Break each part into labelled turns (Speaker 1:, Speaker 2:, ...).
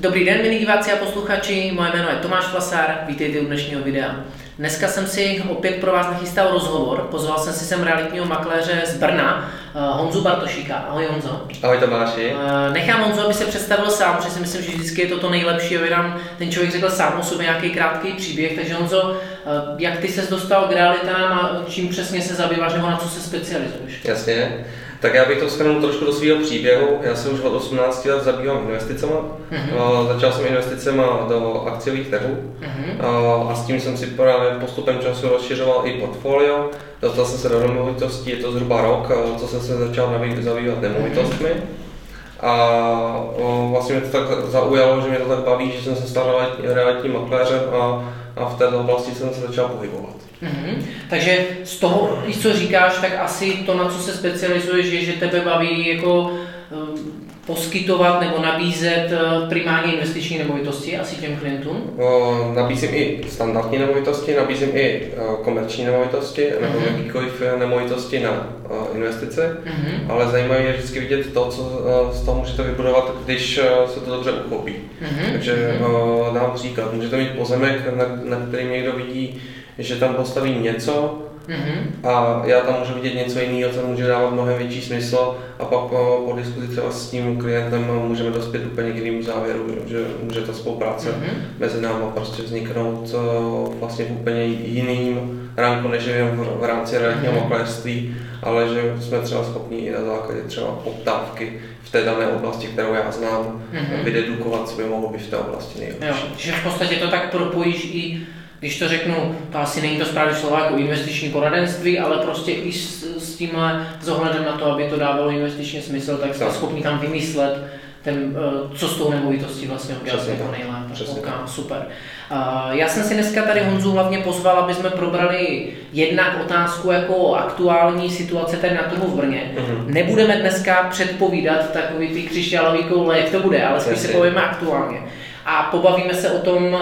Speaker 1: Dobrý den, milí diváci a posluchači, moje jméno je Tomáš Flasár, vítejte u dnešního videa. Dneska jsem si opět pro vás nachystal rozhovor, pozval jsem si sem realitního makléře z Brna, eh, Honzu Bartošíka. Ahoj Honzo.
Speaker 2: Ahoj Tomáši.
Speaker 1: Eh, nechám Honzu, aby se představil sám, protože si myslím, že vždycky je to to nejlepší, aby nám ten člověk řekl sám o sobě nějaký krátký příběh. Takže Honzo, eh, jak ty se dostal k realitám a čím přesně se zabýváš nebo na co se specializuješ?
Speaker 2: Jasně. Tak já bych to schrnul trošku do svého příběhu. Já se už od 18 let zabývám investicemi. Mm-hmm. Začal jsem investicemi do akciových trhů mm-hmm. a s tím jsem si právě postupem času rozšiřoval i portfolio. Dostal jsem se do nemovitostí, je to zhruba rok, co jsem se začal zabývat nemovitostmi. A vlastně mě to tak zaujalo, že mě to tak baví, že jsem se stal realitním makléřem a, a v této oblasti jsem se začal pohybovat.
Speaker 1: Mm-hmm. Takže z toho, co říkáš, tak asi to, na co se specializuješ, je, že tebe baví jako um, poskytovat nebo nabízet eh, primárně investiční nemovitosti asi těm klientům?
Speaker 2: Nabízím i standardní nemovitosti, nabízím i komerční nemovitosti mm-hmm. nebo mhm. jakýkoliv nemovitosti na investice, mm-hmm. ale zajímavé je vždycky vidět to, co z toho můžete vybudovat, když se to dobře uchopí. Mm-hmm. Takže mm-hmm. dám příklad, můžete mít pozemek, na, na kterým někdo vidí že tam postavím něco mm-hmm. a já tam můžu vidět něco jiného, co může dávat mnohem větší smysl a pak po, po diskuzi třeba s tím klientem můžeme dospět úplně k jinému závěru, že může ta spolupráce mm-hmm. mezi námi prostě vzniknout uh, vlastně v úplně jiným ránku, než jen v, v rámci realitního mm-hmm. makléřství, ale že jsme třeba schopni i na základě třeba poptávky v té dané oblasti, kterou já znám, mm-hmm. vydedukovat, co by mohlo být v té oblasti nejlepší. Jo,
Speaker 1: že v podstatě to tak propojíš i když to řeknu, to asi není to správně slovo jako investiční poradenství, ale prostě i s, s tímhle s ohledem na to, aby to dávalo investičně smysl, tak jste schopni tam vymyslet ten, eh, co s tou nemovitostí vlastně udělat jako nejlépe. Okay, super. Uh, já jsem si dneska tady Honzu hlavně pozval, aby jsme probrali jednak otázku jako aktuální situace tady na trhu v Brně. Uh-huh. Nebudeme dneska předpovídat takový ty křišťálový koule, jak to bude, ale spíš se povíme aktuálně a pobavíme se o tom, ehm,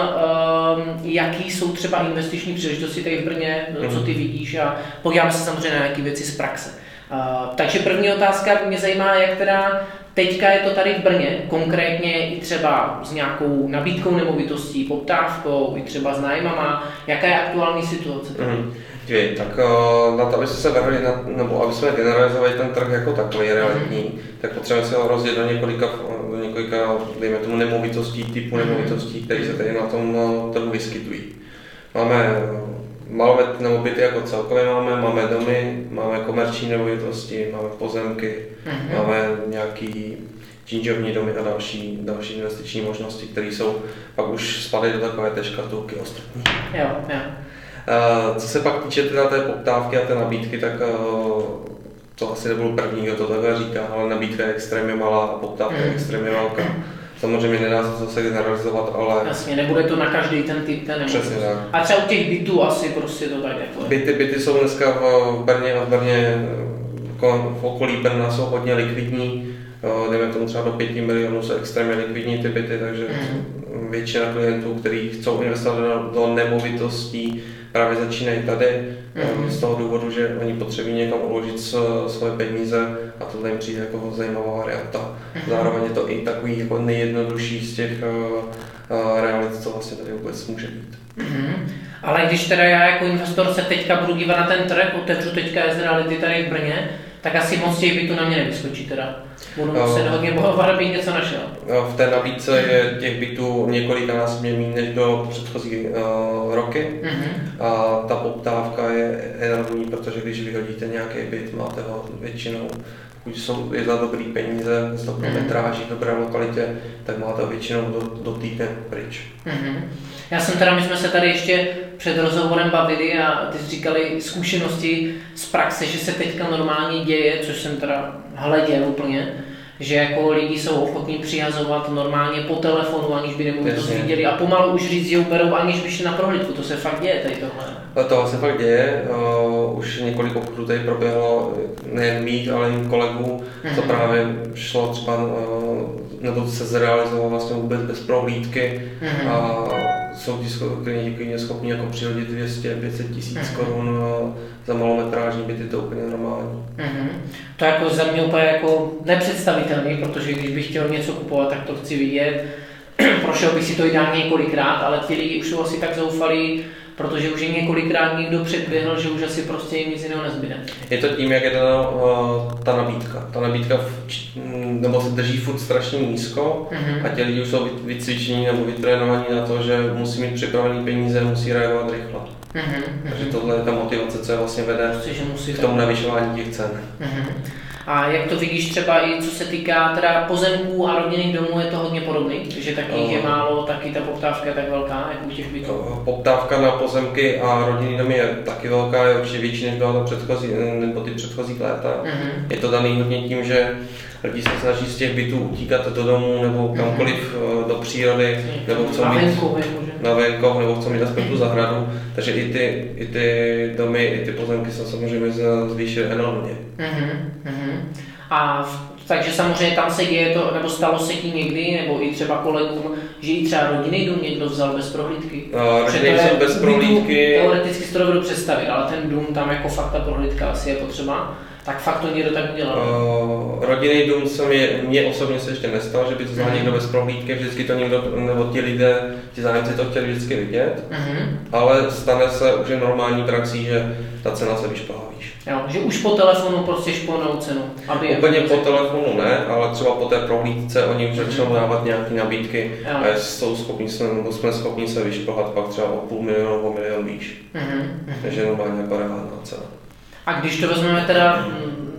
Speaker 1: jaký jsou třeba investiční příležitosti tady v Brně, co ty mhm. vidíš a podíváme se samozřejmě na nějaké věci z praxe. Ehm, takže první otázka mě zajímá, jak teda teďka je to tady v Brně, konkrétně i třeba s nějakou nabídkou nemovitostí, poptávkou, i třeba s nájmama, jaká je aktuální situace tady? Mm.
Speaker 2: Dvě, tak uh, na to, aby se vrhli, nebo aby jsme generalizovali ten trh jako takový realitní, mm. tak potřebujeme se ho rozdělit do několika, několika, dejme tomu, nemovitostí, typu mm. nemovitostí, které se tady na tom trhu vyskytují. Máme malomet nebo byty jako celkově máme, máme domy, máme komerční nemovitosti, máme pozemky, mm. máme nějaký činžovní domy a další, další investiční možnosti, které jsou pak už spadají do takové té škatulky ostatní.
Speaker 1: Jo, jo.
Speaker 2: Eh, co se pak týče teda té poptávky a té nabídky, tak eh, to asi nebudu první, kdo to takhle říká, ale nabídka je extrémně malá a poptávka je hmm. extrémně velká. Samozřejmě nedá se zase generalizovat, ale...
Speaker 1: Jasně, nebude to na každý ten typ ten
Speaker 2: Přesně tak.
Speaker 1: A třeba u těch bytů asi prostě to tak jako
Speaker 2: Byty, byty jsou dneska v Brně a v Brně v okolí Brna jsou hodně likvidní. Dejme tomu třeba do 5 milionů jsou extrémně likvidní ty byty, takže mm. většina klientů, kteří chcou investovat do, do nemovitostí, právě začínají tady mm-hmm. z toho důvodu, že oni potřebují někam uložit svoje peníze a to jim přijde jako zajímavá varianta. Mm-hmm. Zároveň je to i takový jako nejjednodušší z těch uh, realit, co vlastně tady vůbec může být.
Speaker 1: Mm-hmm. Ale když teda já jako investor se teďka budu dívat na ten trh, otevřu teďka z reality tady v Brně, tak asi moc těch bytů na mě nevyskočí teda. Budu muset uh, hodně bojovat, abych něco našel.
Speaker 2: V té nabídce je těch bytů několika násobně méně než do předchozí uh, roky. Uh-huh. A ta poptávka je enormní, protože když vyhodíte nějaký byt, máte ho většinou pokud jsou, je za dobrý peníze, z dobrou metráží, v dobré lokalitě, tak máte většinou do, do týdne pryč. Mm-hmm.
Speaker 1: Já jsem teda, my jsme se tady ještě před rozhovorem bavili a ty jsi říkali zkušenosti z praxe, že se teďka normálně děje, což jsem teda hleděl úplně, že jako lidi jsou ochotní přihazovat normálně po telefonu, aniž by nemovitost viděli a pomalu už říct, že uberou, aniž by šli na prohlídku. To se fakt děje tady tohle.
Speaker 2: To se fakt děje. Uh, už několik obchodů tady proběhlo nejen mých, ale i kolegů. Mm-hmm. To právě šlo třeba, uh, nebo se zrealizovalo vlastně vůbec bez prohlídky. Mm-hmm. A jsou ti klienti schopni jako přihodit 200-500 tisíc mm-hmm. korun za malometrážní byty, to úplně normální. Mm-hmm.
Speaker 1: To jako za mě úplně jako nepředstavitelný, protože když bych chtěl něco kupovat, tak to chci vidět. Prošel bych si to ideálně několikrát, ale ti lidi už jsou asi tak zoufalí, protože už je několikrát někdo předběhl, že už asi prostě jim nic jiného nezbyde.
Speaker 2: Je to tím, jak je ta, uh, ta nabídka. Ta nabídka v, nebo se drží furt strašně nízko mm-hmm. a ti lidi už jsou vycvičení nebo vytrénovaní na to, že musí mít připravený peníze, musí reagovat rychle. Mm-hmm. Takže tohle je ta motivace, co je vlastně vede
Speaker 1: prostě, že musí
Speaker 2: k tomu navyšování těch cen. Mm-hmm.
Speaker 1: A jak to vidíš třeba i co se týká teda pozemků a rodinných domů, je to hodně podobný, že taky je málo, taky ta poptávka je tak velká, jak u těch bytů?
Speaker 2: Poptávka na pozemky a rodinný domy je taky velká, je určitě větší než byla ta předchozí, nebo ty předchozí léta. Mm-hmm. Je to daný hodně tím, že lidi se snaží z těch bytů utíkat do domů nebo kamkoliv mm-hmm. do přírody, nebo chcou
Speaker 1: mít
Speaker 2: na venkov, nebo chcou mít aspoň tu zahradu, takže i ty, i ty domy, i ty pozemky se samozřejmě zvýšily enormně. Mm-hmm.
Speaker 1: A takže samozřejmě tam se děje to, nebo stalo se tím někdy, nebo i třeba kolegům, že i třeba rodinný dům někdo vzal bez prohlídky.
Speaker 2: No, rodinný dům bez prohlídky.
Speaker 1: Teoreticky si to dovedu představit, ale ten dům tam jako fakt ta prohlídka asi je potřeba tak fakt to někdo tak udělal.
Speaker 2: Uh, rodinný dům se mě, mě osobně se ještě nestalo, že by to znal mm. někdo bez prohlídky, vždycky to někdo, nebo ti lidé, ti zájemci to chtěli vždycky vidět, mm-hmm. ale stane se už je normální praxí, že ta cena se vyšplhá.
Speaker 1: Jo, že už po telefonu prostě šplnou cenu.
Speaker 2: Aby Úplně po telefonu ne, ale třeba po té prohlídce oni už začnou mm-hmm. dávat nějaké nabídky jo. a jsou schopni se, nebo jsme schopni se vyšplhat pak třeba o půl milionu nebo milion výš. Mm-hmm. Takže normálně jako reálná cena.
Speaker 1: A když to vezmeme teda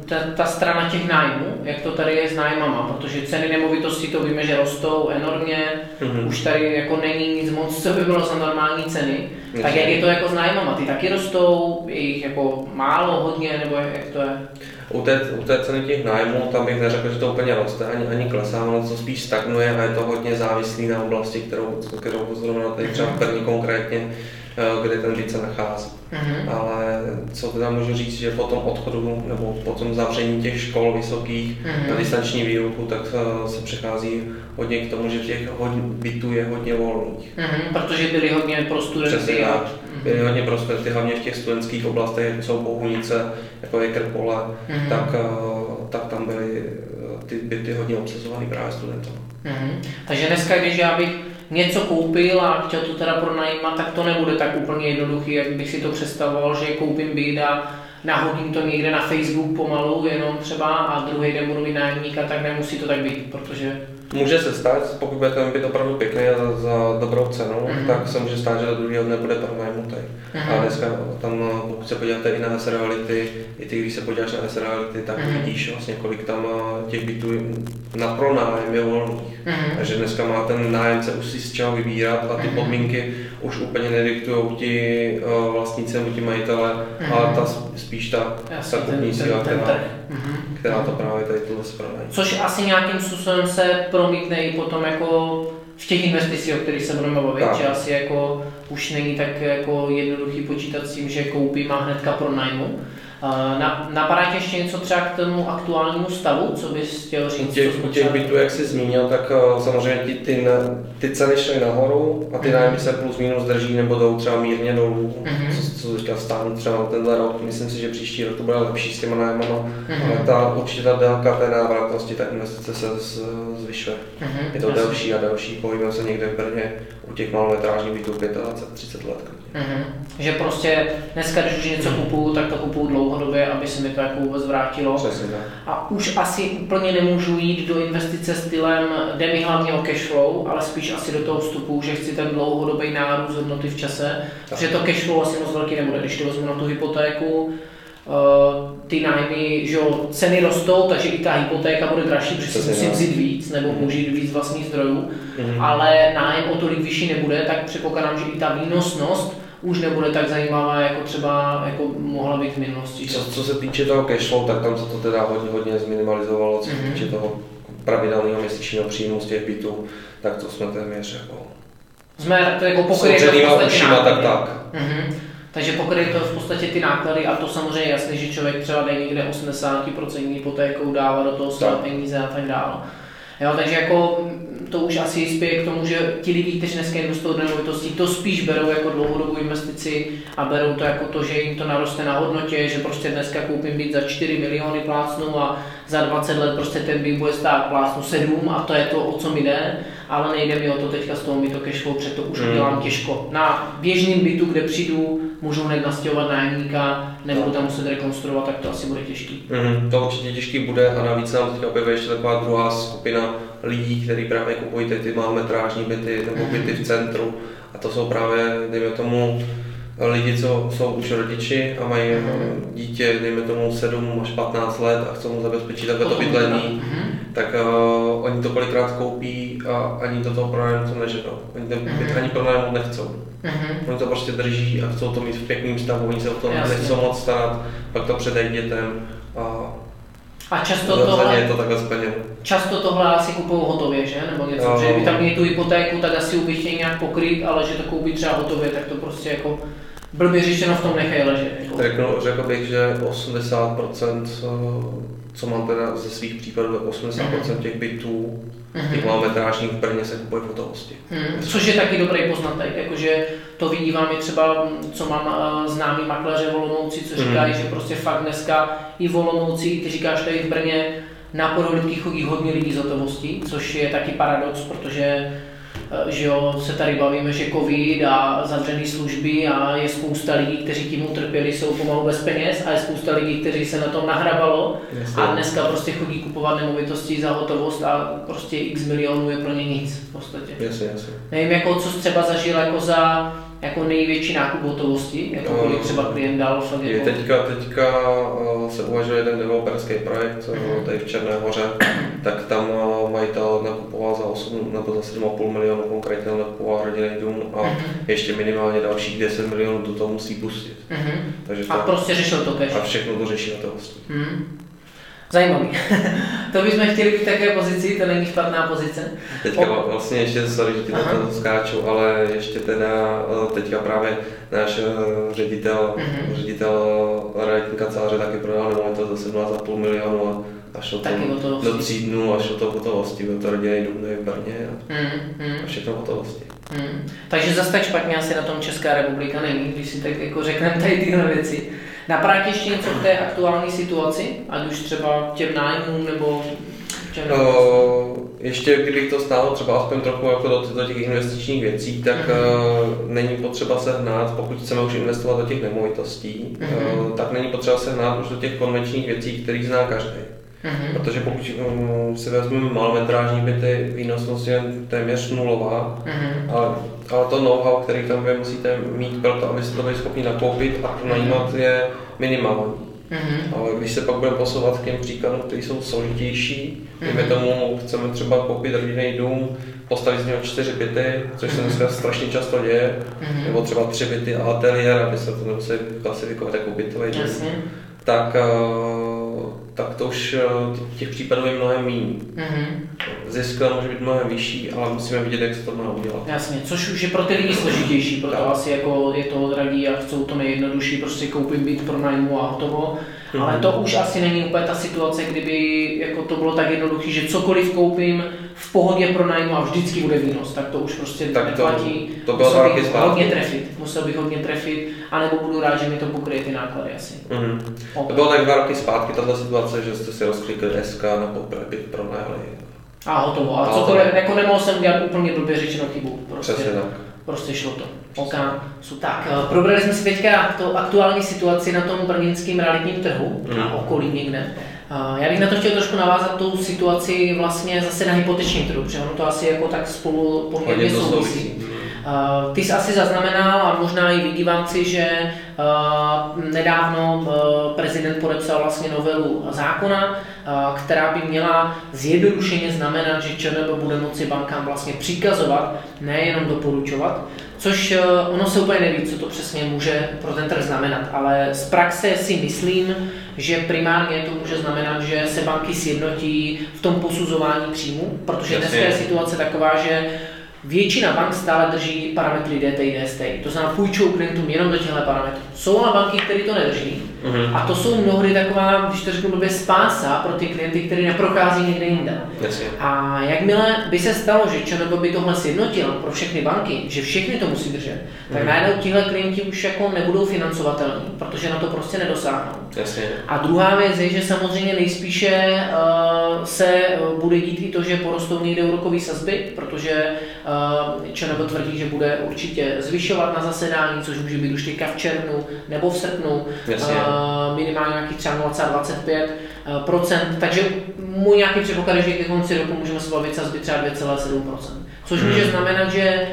Speaker 1: ta, ta strana těch nájmů, jak to tady je s nájmama, protože ceny nemovitostí to víme, že rostou enormně, mm-hmm. už tady jako není nic moc, co by bylo za normální ceny. Mm-hmm. Tak jak je to jako s nájmama? Ty taky rostou, je jich jako málo, hodně, nebo jak to je?
Speaker 2: U té, u té ceny těch nájmů, tam bych neřekl, že to úplně roste, ani, ani klesá, ono to spíš stagnuje a je to hodně závislý na oblasti, kterou, kterou zrovna tady třeba v Brně konkrétně kde ten byt se nachází. Mm-hmm. Ale co teda můžu říct, že po tom odchodu nebo po tom zavření těch škol vysokých mm-hmm. na distanční výuku, tak eh, se přechází hodně k tomu, že těch hodně, bytů je hodně volných.
Speaker 1: Mm-hmm, protože byly hodně pro studenty. A...
Speaker 2: Byly hodně pro studenty, hlavně v těch studentských oblastech, jako jsou Bohunice, jako je Krpole, mm-hmm. tak, eh, tak tam byly ty byty hodně obsazované právě studenty.
Speaker 1: Mm-hmm. Takže dneska, když já bych něco koupil a chtěl to teda pronajímat, tak to nebude tak úplně jednoduchý, jak bych si to představoval, že koupím byt a nahodím to někde na Facebook pomalu, jenom třeba a druhý den budu mít nájemníka, tak nemusí to tak být, protože
Speaker 2: Může se stát, pokud bude ten byt opravdu pěkný a za, za dobrou cenu, mm-hmm. tak se může stát, že do druhého dne bude pronajmutý. Mm-hmm. A dneska tam, pokud se podíváte i na S reality, i ty, když se podíváš na S reality, tak mm-hmm. vidíš vlastně, kolik tam těch bytů na pronájem je volných. Mm-hmm. Takže dneska má ten nájemce už si z čeho vybírat a ty mm-hmm. podmínky už úplně nediktují ti uh, vlastníci nebo ti majitele, mm-hmm. ale ta, spíš ta, ta kupní síla, která, mm-hmm. Která to právě tady tohle zpraví.
Speaker 1: Což asi nějakým způsobem se promítne i potom jako v těch investicích, o kterých se budeme bavit, tak. že asi jako už není tak jako jednoduchý počítat s tím, že koupím a hnedka pro nájmu. Na, napadá tě ještě něco třeba k tomu aktuálnímu stavu, co bys chtěl říct? U
Speaker 2: těch, u těch bytů, jak jsi zmínil, tak uh, samozřejmě ty, ty, ty ceny šly nahoru a ty mm-hmm. nájmy se plus minus drží nebo jdou třeba mírně dolů, mm-hmm. co, co teďka stáhne třeba tenhle rok. Myslím si, že příští rok to bude lepší s těma nájmama, mm-hmm. ale ta určitě ta délka té návratnosti, ta investice se zvyšuje. Mm-hmm. Je to Jasně. delší a delší, pohybujeme se někde v Brně u těch malometrážních bytů 25-30 let.
Speaker 1: Mm-hmm. Že prostě dneska, když už něco kupuju, tak to kupuju dlouho dlouhodobě, aby se mi to jako vůbec vrátilo.
Speaker 2: Přesně tak.
Speaker 1: A už asi úplně nemůžu jít do investice stylem, jde mi hlavně o cash flow, ale spíš asi do toho vstupu, že chci ten dlouhodobý nárůst hodnoty v čase, tak. protože to cash flow asi moc velký nebude, když to vezmu na tu hypotéku, ty nájmy, že jo, ceny rostou, takže i ta hypotéka bude dražší, protože si musím vzít víc, nebo můžu jít víc vlastních zdrojů, mm-hmm. ale nájem o tolik vyšší nebude, tak předpokládám, že i ta výnosnost už nebude tak zajímavá, jako třeba jako mohla být v minulosti.
Speaker 2: Co, co se týče toho cashflow, tak tam se to teda hodně, hodně zminimalizovalo, co se mm-hmm. týče toho pravidelného měsíčního příjmu z těch bytů, tak to jsme téměř jako...
Speaker 1: Jsme to jako pokryli
Speaker 2: podstatě tak, tak.
Speaker 1: Mm-hmm. Takže pokryli to v podstatě ty náklady a to samozřejmě jasné, že člověk třeba jde někde 80% hypotékou, dává do toho své peníze a tak dále. Jo, takže jako to už asi spěje k tomu, že ti lidi, kteří dneska investují do nemovitostí, to spíš berou jako dlouhodobou investici a berou to jako to, že jim to naroste na hodnotě, že prostě dneska koupím byt za 4 miliony plácnu a za 20 let prostě ten byt bude stát plácnu 7 a to je to, o co mi jde, ale nejde mi o to teďka z toho mi to cashflow, protože to už mm. udělám těžko. Na běžném bytu, kde přijdu, můžu hned nastěhovat nájemníka, nebudu tam muset rekonstruovat, tak to asi bude těžký.
Speaker 2: Mm, to určitě těžký bude a navíc nám teď objevuje ještě taková druhá skupina lidí, kteří právě kupují ty, ty metrážní byty nebo byty v centru a to jsou právě, dejme tomu, lidi, co jsou už rodiči a mají mm. dítě, dejme tomu 7 až 15 let a chcou mu zabezpečit takové to bydlení, mm. tak uh, oni to kolikrát koupí a ani do toho pronájmu neženou. Oni ten byt ani pronájmu nechcou. Mm-hmm. Oni to prostě drží a chcou to mít v pěkném stavu, oni se o to nechcou moc starat, pak to předají dětem a
Speaker 1: a často tohle,
Speaker 2: je to takhle splněno.
Speaker 1: Často tohle asi kupují hotově, že? Nebo něco, no. že by tam měli tu hypotéku, tak asi by chtěli nějak pokrýt, ale že to koupí třeba hotově, tak to prostě jako blbě řešeno v tom nechají ležet. Jako.
Speaker 2: Řeknu, řekl bych, že 80%, co mám teda ze svých případů, 80% mm-hmm. těch bytů, mm-hmm. těch metrážních v Brně se kupuje v hotovosti.
Speaker 1: Mm, což je taky dobrý poznatek, jakože to vidívám i třeba, co mám uh, známý makléře Volomouci, co říkají, mm. že prostě fakt dneska i Volomouci, ty říkáš tady v Brně, na porodovky chodí hodně lidí z hotovosti, což je taky paradox, protože Eh, že jo, se tady bavíme, že covid a zavřené služby a je spousta lidí, kteří tím utrpěli, jsou pomalu bez peněz a je spousta lidí, kteří se na tom nahrabalo Jasně. a dneska prostě chodí kupovat nemovitosti za hotovost a prostě x milionů je pro ně nic v podstatě.
Speaker 2: Jasně, jasně.
Speaker 1: Nevím, jako co třeba zažil jako za jako největší nákup hotovosti, jako kolik třeba klient dal fakt
Speaker 2: jako... Teďka, teďka uh, se uvažuje jeden developerský projekt uh, tady v Černé hoře, tak tam uh, majitel nakupoval za 8 nebo za 7,5 milionů, konkrétně nakupoval rodinný dům a uh-huh. ještě minimálně dalších 10 milionů do toho musí pustit. Uh-huh.
Speaker 1: Takže to, a prostě řešil to cash.
Speaker 2: A všechno to řeší hotovosti. Uh-huh.
Speaker 1: Zajímavý. to bychom chtěli být v také pozici, to není špatná pozice.
Speaker 2: Teďka o... vlastně ještě, sorry, že ti toho skáču, ale ještě teda eh, teďka právě náš eh, ředitel, mm-hmm. ředitel realitní kanceláře taky prodal nemovitost za 17,5 milionů a šlo to do tří dnů a šlo to hotovosti, byl to rodinný dům v Brně a, mm-hmm. a všechno hotovosti.
Speaker 1: Mm. Takže zase tak špatně asi na tom Česká republika není, když si tak jako řekneme tady tyhle věci. Napadá ještě něco k té aktuální situaci, ať už třeba těm nájmům nebo těm
Speaker 2: uh, ještě kdybych to stálo třeba aspoň trochu jako do, do těch investičních věcí, tak mm-hmm. uh, není potřeba se hnát, pokud chceme už investovat do těch nemovitostí, mm-hmm. uh, tak není potřeba se hnát už do těch konvenčních věcí, které zná každý. Mm-hmm. Protože pokud um, si vezmeme malometrážní byty, výnosnost je téměř nulová, mm-hmm. ale, ale to know-how, který tam vy musíte mít pro to, abyste to byli schopni nakoupit a pronajímat mm-hmm. je minimální. Mm-hmm. Ale když se pak budeme posouvat k těm příkladům, které jsou složitější, mm-hmm. tomu chceme třeba koupit rodinný dům, postavit z něho čtyři byty, což se dneska strašně často děje, mm-hmm. nebo třeba tři byty a ateliér, aby se to nemuseli klasifikovat jako bytový dům, tak uh, tak to už eh, těch případů je mnohem méně. Mm-hmm. Zisk může být mnohem vyšší, ale musíme vidět, jak se to má udělat.
Speaker 1: Jasně, což už je pro ty lidi složitější, proto tak. asi jako je to drahý a chcou to nejjednodušší, prostě koupit byt pro nájmu a hotovo. Mm-hmm. Ale to už asi není úplně ta situace, kdyby jako to bylo tak jednoduché, že cokoliv koupím v pohodě pro nájmu a vždycky bude výnos, tak to už prostě tak neplatí.
Speaker 2: To, to bylo
Speaker 1: musel bych hodně trefit, musel bych hodně trefit, anebo budu rád, že mi to pokryje ty náklady asi. Mm-hmm.
Speaker 2: Okay. To bylo tak dva roky zpátky tato situace, že jste si rozklikli SK na poprvé pronajali.
Speaker 1: A hotovo. A cokoliv, jako nemohl jsem udělat úplně blbě řečeno chybu.
Speaker 2: Prostě. Přesně tak.
Speaker 1: prostě šlo to. OK. Tak, eh, probrali jsme si teďka to aktuální situaci na tom brněnském realitním trhu, mm. na okolí někde. Eh, já bych na to chtěl trošku navázat tu situaci vlastně zase na hypotečním trhu, protože ono to asi jako tak spolu poměrně souvisí. Uh, ty jsi asi zaznamenal a možná i vy diváci, že uh, nedávno uh, prezident podepsal vlastně novelu zákona, která by měla zjednodušeně znamenat, že ČNB bude moci bankám vlastně přikazovat, nejenom doporučovat, což ono se úplně neví, co to přesně může pro ten trh znamenat, ale z praxe si myslím, že primárně to může znamenat, že se banky sjednotí v tom posuzování příjmu, protože dneska je situace taková, že Většina bank stále drží parametry DTI, DSTI, to znamená půjčují klientům jenom do těchto parametrů. Jsou ale banky, které to nedrží mm-hmm. a to jsou mnohdy taková, když to řeknu blbě, spása pro ty klienty, kteří neprochází někde jinde.
Speaker 2: Jasně.
Speaker 1: A jakmile by se stalo, že ČNB by tohle sjednotil pro všechny banky, že všechny to musí držet, mm-hmm. tak mhm. najednou tihle klienti už jako nebudou financovatelní, protože na to prostě nedosáhnou.
Speaker 2: Jasně.
Speaker 1: A druhá věc je, že samozřejmě nejspíše uh, se uh, bude dít i to, že porostou někde úrokové sazby, protože uh, ČNB tvrdí, že bude určitě zvyšovat na zasedání, což může být už teďka v červnu nebo v srpnu, uh, minimálně nějaký třeba 0,25 procent, takže můj nějaký předpoklad je, že ke konci roku můžeme se bavit sazby třeba 2,7% což může hmm. znamenat, že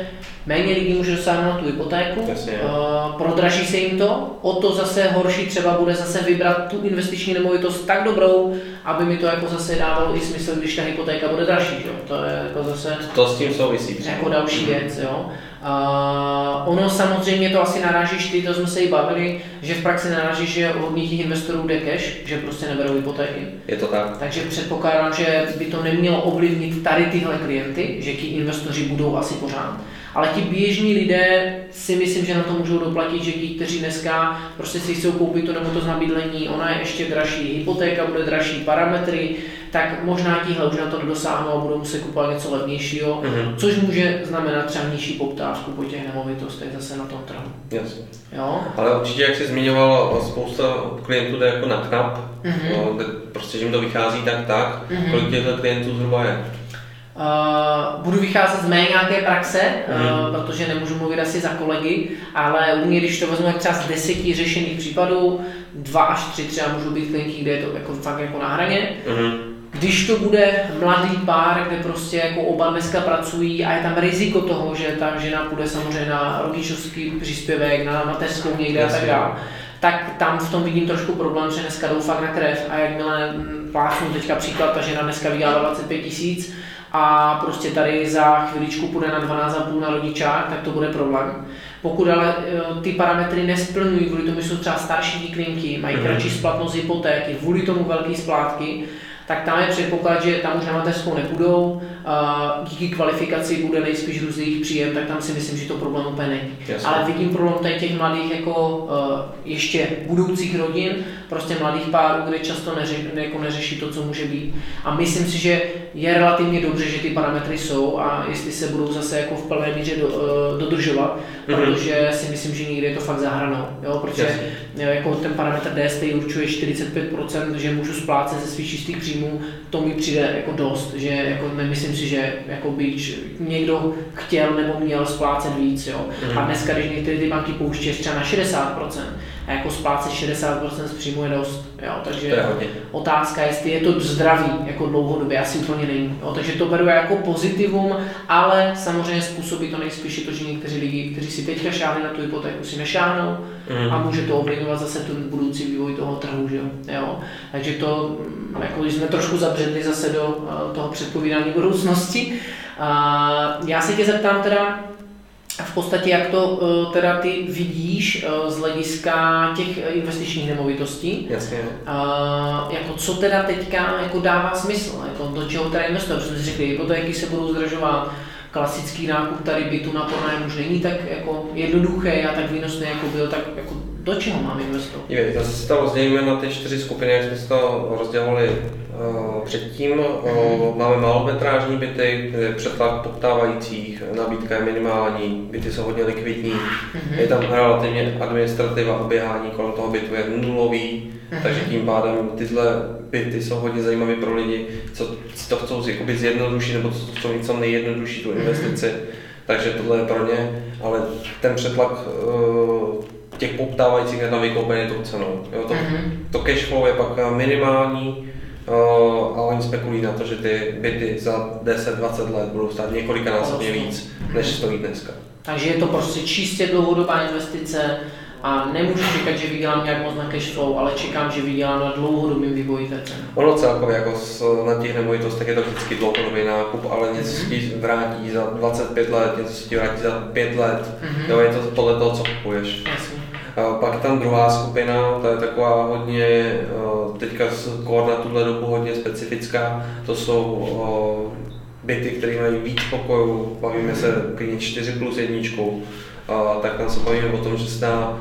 Speaker 1: méně lidí může dosáhnout tu hypotéku, Jasně. uh, prodraží se jim to, o to zase horší třeba bude zase vybrat tu investiční nemovitost tak dobrou, aby mi to jako zase dávalo i smysl, když ta hypotéka bude dražší, že? to je jako zase
Speaker 2: to s tím souvisí.
Speaker 1: Jako další věc, jo. Uh, ono samozřejmě to asi narážíš ty, to jsme se i bavili, že v praxi narážíš, že hodných investorů jde cash, že prostě neberou hypotéky.
Speaker 2: Je to tak.
Speaker 1: Takže předpokládám, že by to nemělo ovlivnit tady tyhle klienty, že ti investoři budou asi pořád. Ale ti běžní lidé si myslím, že na to můžou doplatit, že ti, kteří dneska prostě si chcou koupit to nebo to znabydlení, ona je ještě dražší, hypotéka bude dražší, parametry, tak možná tihle už na to nedosáhnou a budou muset kupovat něco levnějšího, mm-hmm. což může znamenat třeba nižší poptávku po těch nemovitostech zase na tom trhu.
Speaker 2: Jasně. Jo? Ale určitě, jak jsi zmiňoval, spousta klientů jde jako na knap, mm-hmm. no, prostě, že jim to vychází tak tak, mm-hmm. kolik těchto klientů zhruba je?
Speaker 1: Uh, budu vycházet z mé nějaké praxe, mm. uh, protože nemůžu mluvit asi za kolegy, ale u mě, když to vezmu jak třeba z deseti řešených případů, dva až tři třeba můžou být klienti, kde je to jako fakt jako na hraně. Mm. Když to bude mladý pár, kde prostě jako oba dneska pracují a je tam riziko toho, že ta žena půjde samozřejmě na rodičovský příspěvek, na mateřskou někde a tak dále, tak tam v tom vidím trošku problém, že dneska jdou fakt na krev a jakmile hm, plácnu teďka příklad, ta žena dneska vydělá 25 tisíc, a prostě tady za chviličku půjde na 12,5 na rodičák, tak to bude problém. Pokud ale e, ty parametry nesplňují, kvůli tomu jsou třeba starší klienti, mají mhm. kratší splatnost hypotéky, kvůli tomu velké splátky, tak tam je předpoklad, že tam už na mateřskou nepůjdou, díky kvalifikaci bude nejspíš jejich příjem, tak tam si myslím, že to problém úplně není. Jasně. Ale vidím problém tady těch mladých jako uh, ještě budoucích rodin, prostě mladých párů, kde často neři, jako neřeší to, co může být. A myslím si, že je relativně dobře, že ty parametry jsou a jestli se budou zase jako v plné míře do, uh, dodržovat, mm-hmm. protože si myslím, že někdy je to fakt zahranou. Jo? Protože Jasně. jako ten parametr DST určuje 45%, že můžu splácet ze svých čistých příjmů, to mi přijde jako dost, že jako nemyslím si, že jako by někdo chtěl nebo měl splácet víc. Jo. Mm. A dneska, když některé ty banky pouští třeba na 60%, a jako splácet 60% z příjmu je dost. Jo. Takže
Speaker 2: je
Speaker 1: otázka, jestli je to zdravý jako dlouhodobě, asi úplně není. Jo. Takže to beru jako pozitivum, ale samozřejmě způsobí to nejspíše to, že někteří lidi, kteří si teďka šáhli na tu hypotéku, si nešáhnou mm. a může to ovlivňovat zase ten budoucí vývoj toho trhu. Že jo. Takže to, mm, jako když jsme trošku zabředli zase do eh, toho předpovídání budoucnosti. Já se tě zeptám teda, v podstatě, jak to eh, teda ty vidíš eh, z hlediska těch investičních nemovitostí?
Speaker 2: Jasně.
Speaker 1: Uh, jako co teda teďka jako dává smysl? Jako do čeho teda investovat? Protože jsi řekli, hypotéky se budou zdražovat, klasický nákup tady bytu na pronájem už není tak jako jednoduché a tak výnosný jako byl, tak jako do čeho mám investovat?
Speaker 2: Já se to rozdělíme na ty čtyři skupiny, jak jsme si to rozdělili uh, předtím. Uh, máme malometrážní byty, kde je přetlak poptávajících, nabídka je minimální, byty jsou hodně likvidní, mm-hmm. je tam relativně administrativa a běhání kolem toho bytu je nulový, mm-hmm. takže tím pádem tyhle byty jsou hodně zajímavé pro lidi, co si to chcou jakoby zjednodušit nebo co chcou mít co nejjednodušší tu investici. Mm-hmm takže tohle je pro ně, ale ten přetlak uh, těch poptávajících je tam vykoupený tou cenou. Jo, to, mm-hmm. to cash flow je pak minimální, uh, a oni spekulují na to, že ty byty za 10-20 let budou stát několikanásobně víc, než stojí dneska.
Speaker 1: Takže je to prostě čistě dlouhodobá investice, a nemůžu čekat, že vydělám nějak moc na cash flow, ale čekám, že vydělám na dlouhodobým vývoji té ceny.
Speaker 2: Ono celkově jako s, na těch nemovitostech je to vždycky dlouhodobý nákup, ale něco se ti vrátí za 25 let, něco se ti vrátí za 5 let, mm-hmm. jo, je to podle toho, co kupuješ.
Speaker 1: Jasně.
Speaker 2: Pak tam druhá skupina, to je taková hodně, teďka kor na tuhle dobu hodně specifická, to jsou byty, které mají víc pokojů, bavíme se klidně 4 plus jedničkou, tak tam se bavíme o tom, že se dá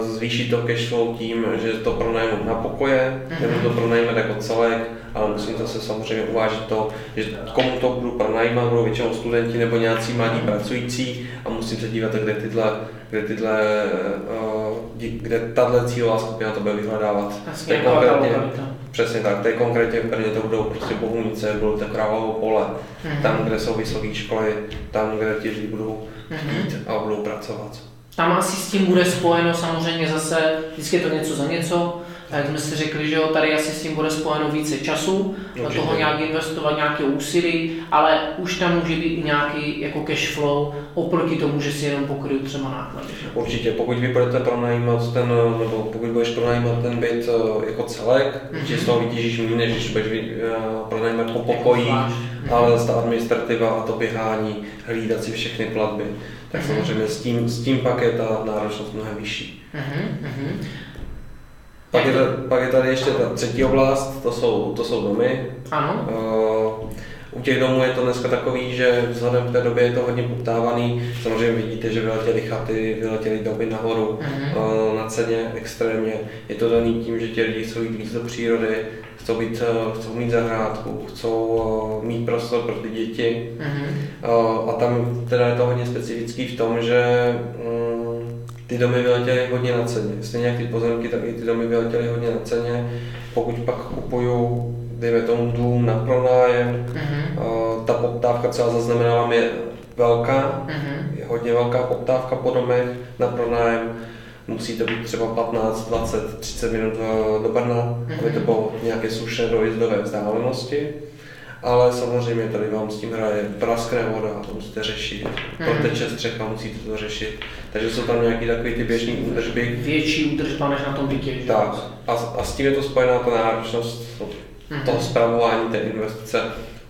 Speaker 2: zvýšit to cash flow tím, že to pronajmu na pokoje, nebo to pronajme jako celek, ale musím zase samozřejmě uvážit to, že komu to budu pronajímat, budou většinou studenti nebo nějací mladí pracující a musím se dívat, kde tyhle, kde tyhle, kde tahle cílová skupina to bude vyhledávat.
Speaker 1: Jasně, to konkrétně,
Speaker 2: Přesně tak, to je konkrétně v Brně to budou prostě Bohunice, budou to Královo pole, mm-hmm. tam, kde jsou vysoké školy, tam, kde ti lidi budou mm-hmm. jít a budou pracovat.
Speaker 1: Tam asi s tím bude spojeno samozřejmě zase, vždycky je to něco za něco, jak jsme si řekli, že jo, tady asi s tím bude spojeno více času, do toho nějak investovat nějaké úsilí, ale už tam může být i nějaký jako cash flow oproti tomu, že si jenom pokryju třeba náklady.
Speaker 2: Určitě, pokud vy budete pronajímat ten, nebo pokud budeš pronajímat ten byt eh, jako celek, mm-hmm. z toho vytěžíš méně, než když budeš eh, pronajímat po pokoji, ale ta administrativa a to běhání, hlídat si všechny platby, tak mm-hmm. samozřejmě s tím, s tím pak je ta náročnost mnohem vyšší. Mm-hmm. Pak je, tady, pak je tady ještě ta třetí oblast, to jsou, to jsou domy.
Speaker 1: Ano.
Speaker 2: Uh, u těch domů je to dneska takový, že vzhledem k té době je to hodně poptávaný. Samozřejmě vidíte, že vyletěly chaty, vyletěly domy nahoru uh-huh. na ceně extrémně. Je to daný tím, že ti lidi chcou jít víc do přírody, chcou, být, chcou mít zahrádku, chcou mít prostor pro ty děti. Uh-huh. A tam teda je to hodně specifický v tom, že um, ty domy vyletěly hodně na ceně. Stejně jak ty pozemky, tak i ty domy vyletěly hodně na ceně. Pokud pak kupuju, dejme tomu dům na pronájem, uh-huh. ta poptávka, co já zaznamenala, je velká, uh-huh. je hodně velká poptávka po domech na pronájem. Musí to být třeba 15, 20, 30 minut eh, do Brna, uh-huh. aby to bylo nějaké slušné dojezdové vzdálenosti ale samozřejmě tady vám s tím hraje praskne voda, to musíte řešit, hmm. proteče střecha, musíte to řešit, takže jsou tam nějaké takové ty běžné údržby.
Speaker 1: Větší údržba než na tom bytě, že?
Speaker 2: Tak, a, a s tím je to spojená ta náročnost hmm. toho zpravování té investice,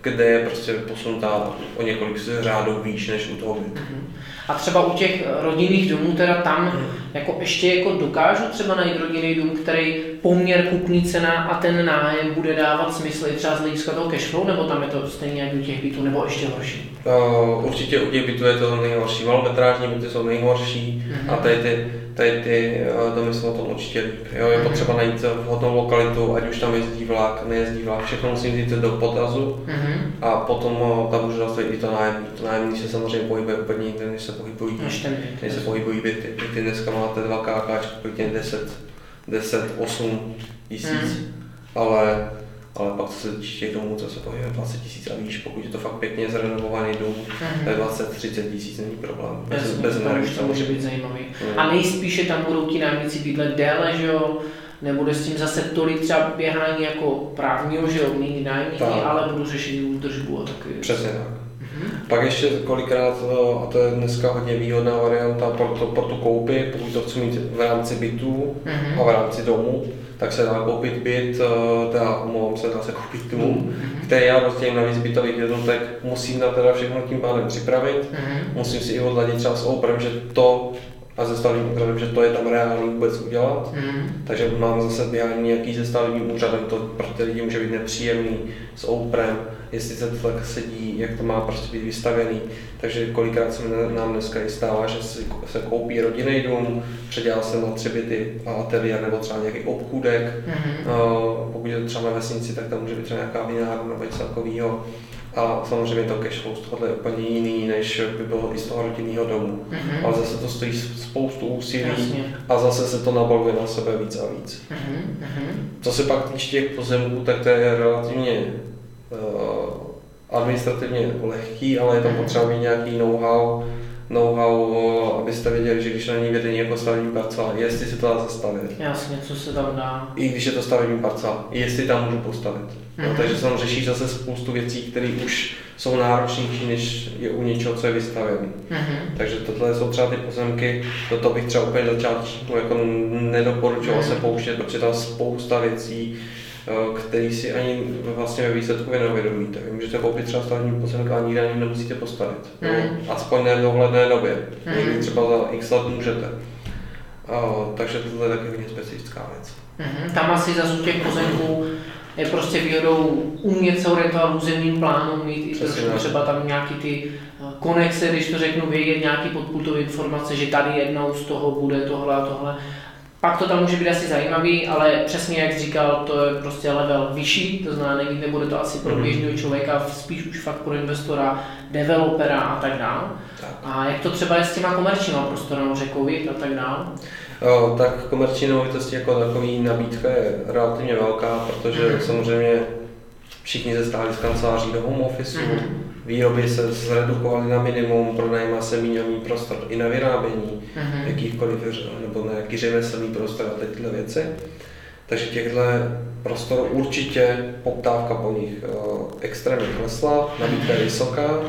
Speaker 2: kde je prostě posunutá o několik řádů výš než u toho bytu. Hmm.
Speaker 1: A třeba u těch rodinných domů, teda tam hmm. jako ještě jako dokážu třeba najít rodinný dům, který poměr kupní cena a ten nájem bude dávat smysl i třeba z hlediska toho cashflow, nebo tam je to stejně jak u těch bytů, nebo ještě horší?
Speaker 2: Uh, určitě u těch bytů je to nejhorší. Malometrážní byty jsou nejhorší mm-hmm. a tady ty, tady ty domy jsou to určitě líp. Jo, je potřeba najít vhodnou lokalitu, ať už tam jezdí vlak, nejezdí vlak, všechno musí jít do potazu mm-hmm. a potom tam může nastavit i to nájemní. To nájemní se samozřejmě pohybuje úplně jinak, než se pohybují, než se pohybují byty. Byty dneska máte dva KKčka, 10 10, 8 tisíc, hmm. ale, ale pak co se týče těch domů, co se pohybuje 20 tisíc a víš, pokud je to fakt pěkně zrenovovaný dům, hmm. tak 20, 30 tisíc není problém.
Speaker 1: Bez, Jasně, bez energii to může být zajímavý. Hmm. A nejspíše tam budou ti nájemníci bydlet déle, že jo? nebude s tím zase tolik třeba běhání jako právního, že jo, nájemníky, ale budu řešit údržbu a taky.
Speaker 2: Přesně tak. Pak ještě kolikrát, a to je dneska hodně výhodná varianta pro, to, pro tu koupi, pokud to chci mít v rámci bytů mm-hmm. a v rámci domu, tak se dá koupit byt, eh, teda omlouvám se, dá se koupit dům, mm-hmm. který já prostě navíc bytových jednotek musím na teda všechno tím pádem připravit, mm-hmm. musím si i odladit třeba s Oprem, že to a se stavebním úřadem, že to je tam reálný vůbec udělat. Mm. Takže mám zase běhání nějaký se stavebním úřadem, to pro ty lidi může být nepříjemný, s Oprem, jestli se to tak sedí, jak to má prostě být vystavený. Takže kolikrát se nám dneska i stává, že si, se koupí rodinný dům, předělá se na tři byty a ateliér nebo třeba nějaký obchůdek. Mm-hmm. pokud je to třeba na vesnici, tak tam může být třeba nějaká vinárna nebo něco takového. A samozřejmě to cash flow z tohohle je úplně jiný, než by bylo i z toho rodinného domu. Mm-hmm. Ale zase to stojí spoustu úsilí Jasně. a zase se to nabaluje na sebe víc a víc. Mm-hmm. Co se pak týče těch pozemků, tak to je relativně uh, administrativně lehký, ale je tam potřeba mít nějaký know-how, know-how, abyste věděli, že když na ní vedení jako stavební parcela, jestli se to dá zastavit.
Speaker 1: Jasně, co se tam dá.
Speaker 2: I když je to stavební parcela, jestli tam můžu postavit. Mm-hmm. No, takže se tam řeší zase spoustu věcí, které už jsou náročnější, než je u něčeho, co je vystavěné. Mm-hmm. Takže tohle jsou třeba ty pozemky, do toho bych třeba úplně začátku jako nedoporučoval mm-hmm. se pouštět, protože tam spousta věcí, který si ani vlastně ve výsledku neuvědomíte. Vy můžete koupit třeba stavební pozemek a nikdy ani nemusíte postavit. Mm. Aspoň ne v dohledné době. Mm. Někdy třeba za x let můžete. Uh, takže tohle je taky hodně specifická věc.
Speaker 1: Mm-hmm. Tam asi za těch pozemků je prostě výhodou umět se orientovat v územním plánu, mít i trošku třeba tam nějaký ty eh, konexe, když to řeknu, vědět nějaký podputové informace, že tady jednou z toho bude tohle a tohle pak to tam může být asi zajímavý, ale přesně jak jsi říkal, to je prostě level vyšší, to znamená, nebude to asi pro mhm. běžného člověka, spíš už fakt pro investora, developera a tak dále. A jak to třeba je s těma komerčníma prostorama, řekovit a tak dále?
Speaker 2: O, tak komerční nemovitosti jako takový nabídka je relativně velká, protože mm. samozřejmě všichni se stáli z kanceláří do home office, mm výroby se zredukovaly na minimum, pronajímá se míňový prostor i na vyrábění mm-hmm. jakýchkoliv, nebo na jaký řemeslný prostor a tyhle věci. Takže těchto prostor určitě poptávka po nich uh, extrémně klesla, nabídka je vysoká,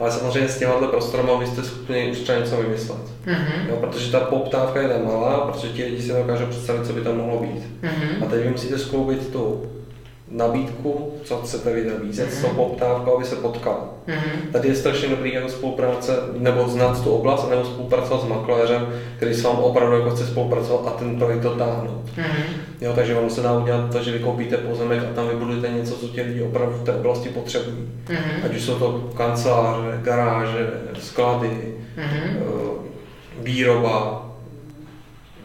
Speaker 2: ale samozřejmě s těmahle prostorama vy jste schopni už třeba něco vymyslet. Mm-hmm. Jo, protože ta poptávka je tam malá, protože ti lidi si dokážou představit, co by tam mohlo být. Mm-hmm. A teď vy musíte skloubit tu nabídku, co chcete vy nabízet, mm-hmm. co poptávka, aby se potkal. Mm-hmm. Tady je strašně dobrý jako spolupráce, nebo znát tu oblast, nebo spolupracovat s makléřem, který s vám opravdu jako chce spolupracovat a ten projekt dotáhnout. Mm-hmm. Jo, takže vám se dá udělat to, že vy koupíte pozemek a tam vybudujete něco, co ti lidi opravdu v té oblasti potřebují. Mm-hmm. Ať už jsou to kanceláře, garáže, sklady, mm-hmm. výroba,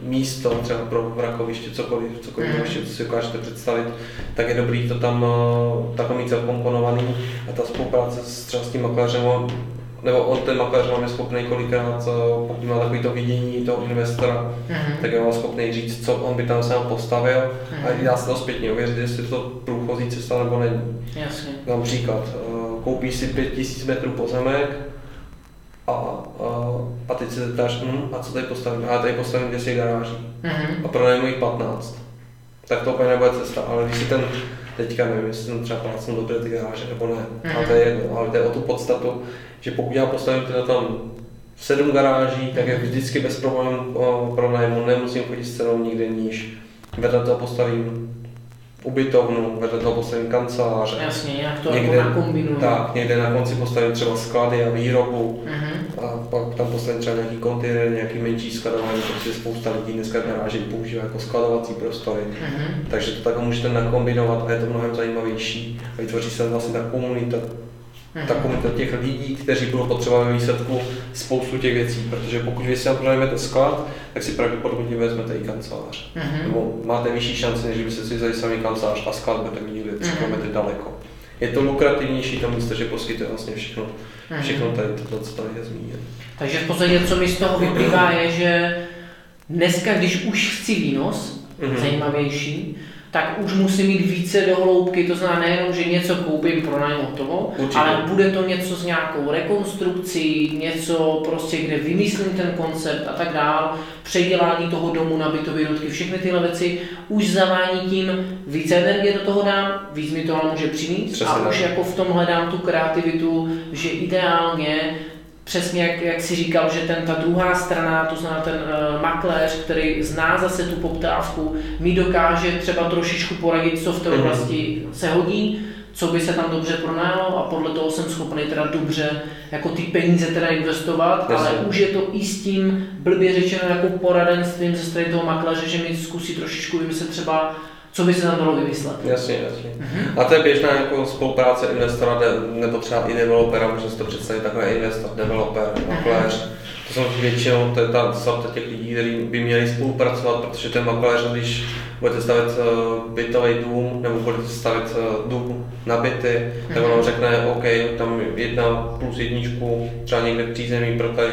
Speaker 2: místo třeba pro vrakoviště, cokoliv, cokoliv mm. ještě, co si dokážete představit, tak je dobrý to tam uh, takhle mít zakomponovaný a ta spolupráce s třeba s tím makléřem, nebo on ten makléř vám je schopný kolikrát, uh, pokud má takový to vidění toho investora, mm. tak je vám schopný říct, co on by tam sám postavil mm. a dá se to zpětně ověřit, jestli to průchozí cesta nebo není.
Speaker 1: Jasně.
Speaker 2: Dám příklad, uh, koupí si 5000 metrů pozemek, a, a, a teď se zeptáš, hm, a co tady postavím? A tady postavím 200 garáží mm-hmm. a pronajmu jich 15. Tak to úplně nebude cesta, ale když si ten, teďka nevím, jestli jsem třeba plácnu dobře ty garáže nebo ne, mm-hmm. ale to je jedno, ale to je o tu podstatu, že pokud já postavím teda tam sedm garáží, tak je vždycky bez problémů pronajmu, nemusím chodit s cenou nikde níž. Vedle toho postavím ubytovnu, vedle toho postavím kanceláře.
Speaker 1: Jasně, nějak to někde, jako nakombinuju.
Speaker 2: Tak, někde na konci postavím třeba sklady a výrobu uh-huh. a pak tam postavím třeba nějaký kontejner, nějaký menší skladování, protože spousta lidí dneska garáže používá jako skladovací prostory. Uh-huh. Takže to tak můžete nakombinovat a je to mnohem zajímavější a vytvoří se vlastně ta komunita. Ta komunita těch lidí, kteří budou potřebovat ve výsledku spoustu těch věcí, protože pokud vy si tam pronajmete sklad, tak si pravděpodobně vezmete i kancelář. Mm-hmm. Nebo máte vyšší šanci, než byste si vzali sami kancelář a sklad budete mít někde 3 mm-hmm. daleko. Je to lukrativnější to místo, že poskytuje vlastně všechno, mm-hmm. všechno tady to, co tady je zmíněno.
Speaker 1: Takže v podstatě, co mi z toho vyplývá, je, že dneska, když už chci výnos, mm-hmm. zajímavější, tak už musím mít více do hloubky, to znamená nejenom, že něco koupím pro nájem hotovo, ale bude to něco s nějakou rekonstrukcí, něco prostě, kde vymyslím ten koncept a tak dál, předělání toho domu na bytové jednotky, všechny tyhle věci už zavání tím, více energie do toho dám, víc mi to ale může přinést a už jako v tom hledám tu kreativitu, že ideálně přesně jak, jak si říkal, že ten, ta druhá strana, to znamená ten uh, makléř, který zná zase tu poptávku, mi dokáže třeba trošičku poradit, co v té mhm. oblasti se hodí, co by se tam dobře pronajalo a podle toho jsem schopný teda dobře jako ty peníze teda investovat, Jasně. ale už je to i s tím blbě řečeno jako poradenstvím ze strany toho makléře, že mi zkusí trošičku vymyslet třeba co by se tam dalo vymyslet.
Speaker 2: Jasně, jasně. Uh-huh. A to je běžná jako spolupráce investora de, nebo třeba i developera, může si to představit takhle investor, developer, makléř. To jsou většinou to je ta sorta těch lidí, kteří by měli spolupracovat, protože ten makléř, když budete stavět uh, bytový dům nebo budete stavět uh, dům na byty, tak on řekne, OK, tam jedna plus jedničku, třeba někde přízemí pro tady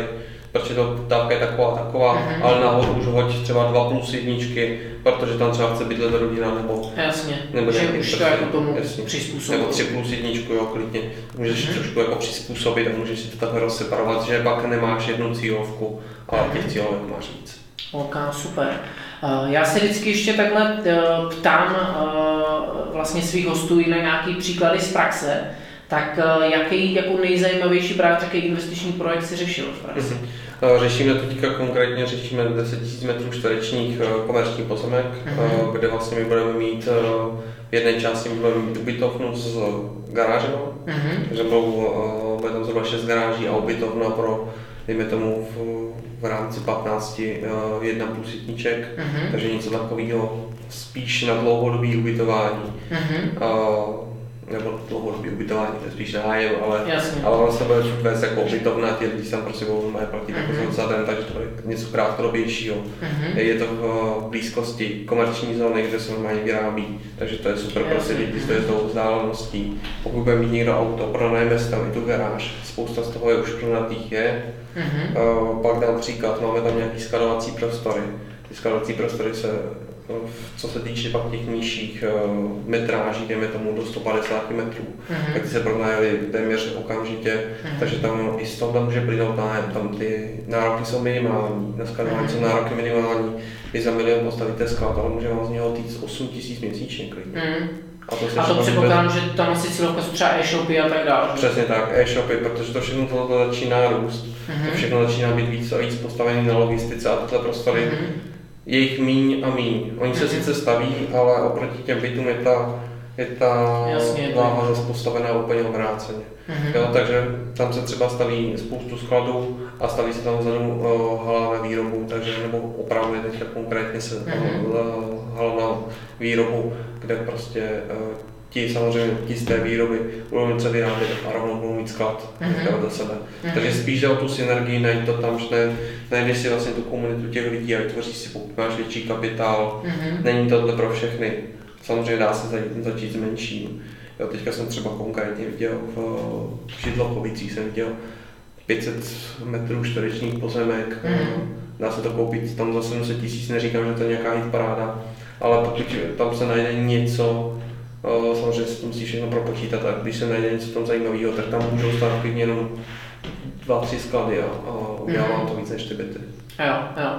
Speaker 2: protože to dávka je taková, taková, mm-hmm. ale nahoru už hoď třeba dva plus jedničky, protože tam třeba chce bydlet rodina nebo...
Speaker 1: Jasně, nebo že už to jako tomu jasně, přizpůsobit.
Speaker 2: Nebo tři plus jedničku, jo, klidně. Můžeš mm-hmm. trošku jako přizpůsobit a můžeš si to takhle rozseparovat, že pak nemáš jednu cílovku, ale mm-hmm. těch cílovek máš víc.
Speaker 1: Ok, super. Eh, já se vždycky ještě takhle eh, ptám eh, vlastně svých hostů i na nějaký příklady z praxe, tak jaký jako nejzajímavější právě takový investiční projekt si řešil v praxi?
Speaker 2: Mm-hmm. Řešíme teďka konkrétně, řešíme 10 000 metrů čtverečních komerční pozemek, mm-hmm. kde vlastně my budeme mít v jedné části budeme mít ubytovnu s garážem, mm-hmm. takže bude tam zhruba 6 garáží a ubytovna pro dejme tomu v, v rámci 15 uh, jedna plus jedniček, uh-huh. takže něco takového spíš na dlouhodobý ubytování. Uh-huh. Uh, nebo dlouhodobý ubytování, to je spíš nájem, ale, ale on se bude vést jako ubytovna, ty lidi tam prostě budou mají platit jako mhm. za den, takže to bude něco krátkodobějšího. Uh-huh. Je to v blízkosti komerční zóny, kde se normálně vyrábí, takže to je super pro ty lidi, to je tou vzdáleností. Pokud bude mít někdo auto, pronajme si tam i tu garáž, spousta z toho je už pronatých je. Uh-huh. Uh, pak dám příklad, máme tam nějaký skladovací prostory. Ty skladovací prostory se co se týče pak těch nižších uh, metráží, dejme tomu do 150 metrů, mm-hmm. tak ty se pronajeli téměř okamžitě, mm-hmm. takže tam i z toho tam může plynout nájem, tam ty nároky jsou minimální, skladování mm-hmm. jsou nároky minimální, vy za milion postavíte sklad, ale může vám z něho týct 8 tisíc měsíčně klidně. Mm-hmm.
Speaker 1: A to, a to předpokládám, že tam asi cílovka jsou třeba e-shopy a tak dále.
Speaker 2: Přesně tak, e-shopy, protože to všechno to začíná růst, mm-hmm. to všechno začíná být víc a víc postavený na logistice a tyhle prostory mm-hmm je jich míň a míň. Oni se sice staví, ale oproti těm bytům je ta, je ta Jasně, váha zase postavená úplně obráceně. Mm-hmm. Jo, takže tam se třeba staví spoustu skladů a staví se tam vzadu uh, hala na výrobu, takže nebo opravdu teďka konkrétně se mm-hmm. uh, hala na výrobu, kde prostě uh, ti samozřejmě ti z té výroby budou něco vyrábět a rovnou budou mít sklad mm-hmm. do sebe. Mm-hmm. Takže spíš jde o tu synergii, najít to tam, že ne, najdeš si vlastně tu komunitu těch lidí a vytvoříš si, pokud máš větší kapitál, mm-hmm. není tohle pro všechny. Samozřejmě dá se začít, začít s menším. Jo, teďka jsem třeba konkrétně viděl v, v Židlochovicích jsem viděl 500 metrů čtverečních pozemek, mm-hmm. dá se to koupit tam za 700 tisíc, neříkám, že to je nějaká hit paráda, ale pokud tam se najde něco, samozřejmě si to musí všechno propočítat a když se najde něco tam zajímavého, tak tam můžou stát klidně jenom dva, tři sklady a, a udělám mm. to víc než ty byty.
Speaker 1: Jo, jo.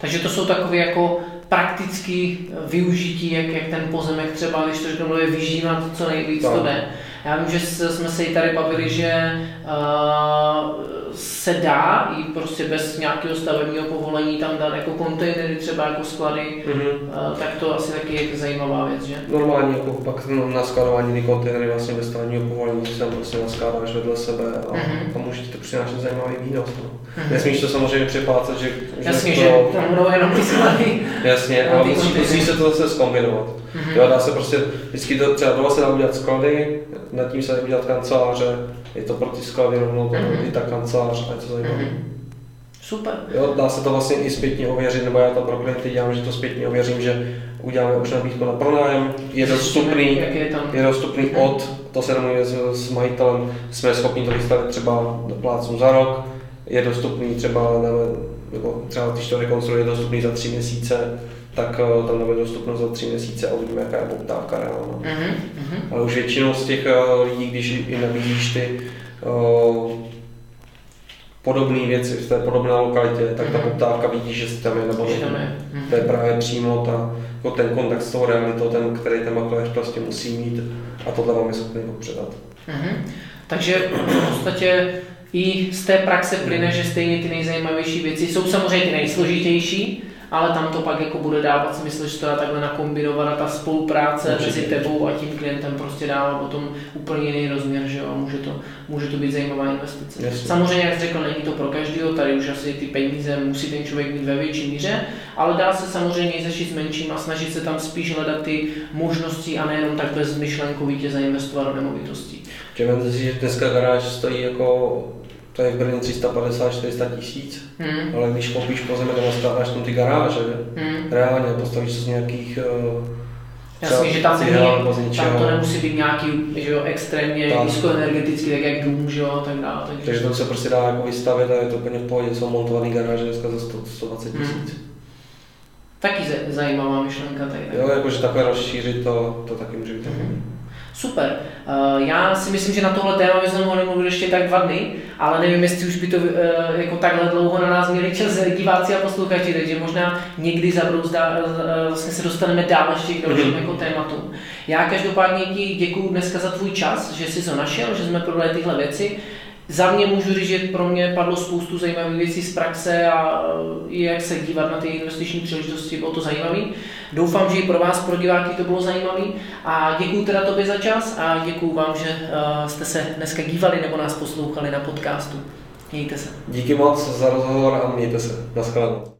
Speaker 1: Takže to jsou takové jako praktické využití, jak, jak ten pozemek třeba, když to řeknu, je vyžívat co nejvíc tak. to jde. Já vím, že jsme se i tady bavili, že uh, se dá i prostě bez nějakého stavebního povolení tam dát jako kontejnery, třeba jako sklady, mm-hmm. tak to asi taky je zajímavá věc, že?
Speaker 2: Normálně jako pak na skladování ty kontejnery vlastně bez stavebního povolení se tam prostě naskládáš vedle sebe a, mm-hmm. a může ti to přinášet zajímavý výnos. No. Mm-hmm. Nesmíš to samozřejmě přeplácet, že,
Speaker 1: Jasně, že, to, že tam budou jenom ty sklady.
Speaker 2: Jasně, ale musí, musí se to zase zkombinovat. Mm-hmm. Jo, dá se prostě, vždycky to, třeba doma se dá udělat sklady, nad tím se dá udělat kanceláře, je to pro ty sklady rovnou mm-hmm. i ta kancelář a je to zajímavé. Mm-hmm.
Speaker 1: Super.
Speaker 2: Jo, dá se to vlastně i zpětně ověřit, nebo já to pro klienty dělám, že to zpětně ověřím, že uděláme už nabídku na pronájem, je dostupný, je, tam... je dostupný od, to se domluvíme s, s majitelem, jsme schopni to vystavit třeba do plácnu za rok, je dostupný třeba, nebo třeba když to rekonstruuje, je dostupný za tři měsíce, tak uh, tam bude dostupnost za tři měsíce a uvidíme, jaká je poptávka reálná. Mm-hmm. Ale už většinou z těch uh, lidí, když i nabízíš ty uh, podobné věci v té podobné lokalitě, tak ta mhm. poptávka vidí, že tam je nebo ne. To je právě přímo ta, jako ten kontakt s tou realitou, ten, který ten makléř prostě musí mít a tohle vám je schopný předat.
Speaker 1: Mm-hmm. Takže v podstatě i z té praxe plyne, že stejně ty nejzajímavější věci jsou samozřejmě ty nejsložitější, ale tam to pak jako bude dávat smysl, že to dá takhle nakombinovat a ta spolupráce Určitě. mezi tebou a tím klientem prostě dává potom úplně jiný rozměr, že jo, a může to, může to být zajímavá investice. Jasně. Samozřejmě, jak jsi řekl, není to pro každého, tady už asi ty peníze musí ten člověk mít ve větší míře, ale dá se samozřejmě začít s menším a snažit se tam spíš hledat ty možnosti a nejenom tak bezmyšlenkovitě zainvestovat do nemovitostí.
Speaker 2: Že dneska garáž stojí jako to je v Brně 350-400 tisíc, hmm. ale když koupíš pozemek a nastáváš tam ty garáže, hmm. reálně postavíš z nějakých uh,
Speaker 1: Jasně, že tam, není, tam to nemusí být nějaký že jo, extrémně nízkoenergetický, tak jak dům, že jo, a tak dále.
Speaker 2: Takže... takže to se prostě dá jako vystavit a je to úplně v pohodě, jsou montovaný garáže dneska za 100, 120 hmm. tisíc. Hmm.
Speaker 1: Taky zajímavá myšlenka tady.
Speaker 2: Jo, jakože takhle rozšířit to, to taky může být hmm.
Speaker 1: Super. Uh, já si myslím, že na tohle téma bychom mohli mluvit ještě tak dva dny, ale nevím, jestli už by to uh, jako takhle dlouho na nás měli čas diváci a posluchači, takže možná někdy zabrouzdá, uh, vlastně se dostaneme dál ještě k dalším mm-hmm. jako tématům. Já každopádně ti děkuji dneska za tvůj čas, že jsi to našel, že jsme probrali tyhle věci. Za mě můžu říct, že pro mě padlo spoustu zajímavých věcí z praxe a jak se dívat na ty investiční příležitosti, bylo to zajímavé. Doufám, že i pro vás, pro diváky to bylo zajímavé a děkuji teda tobě za čas a děkuji vám, že jste se dneska dívali nebo nás poslouchali na podcastu. Mějte se.
Speaker 2: Díky moc za rozhovor a mějte se. Naschledanou.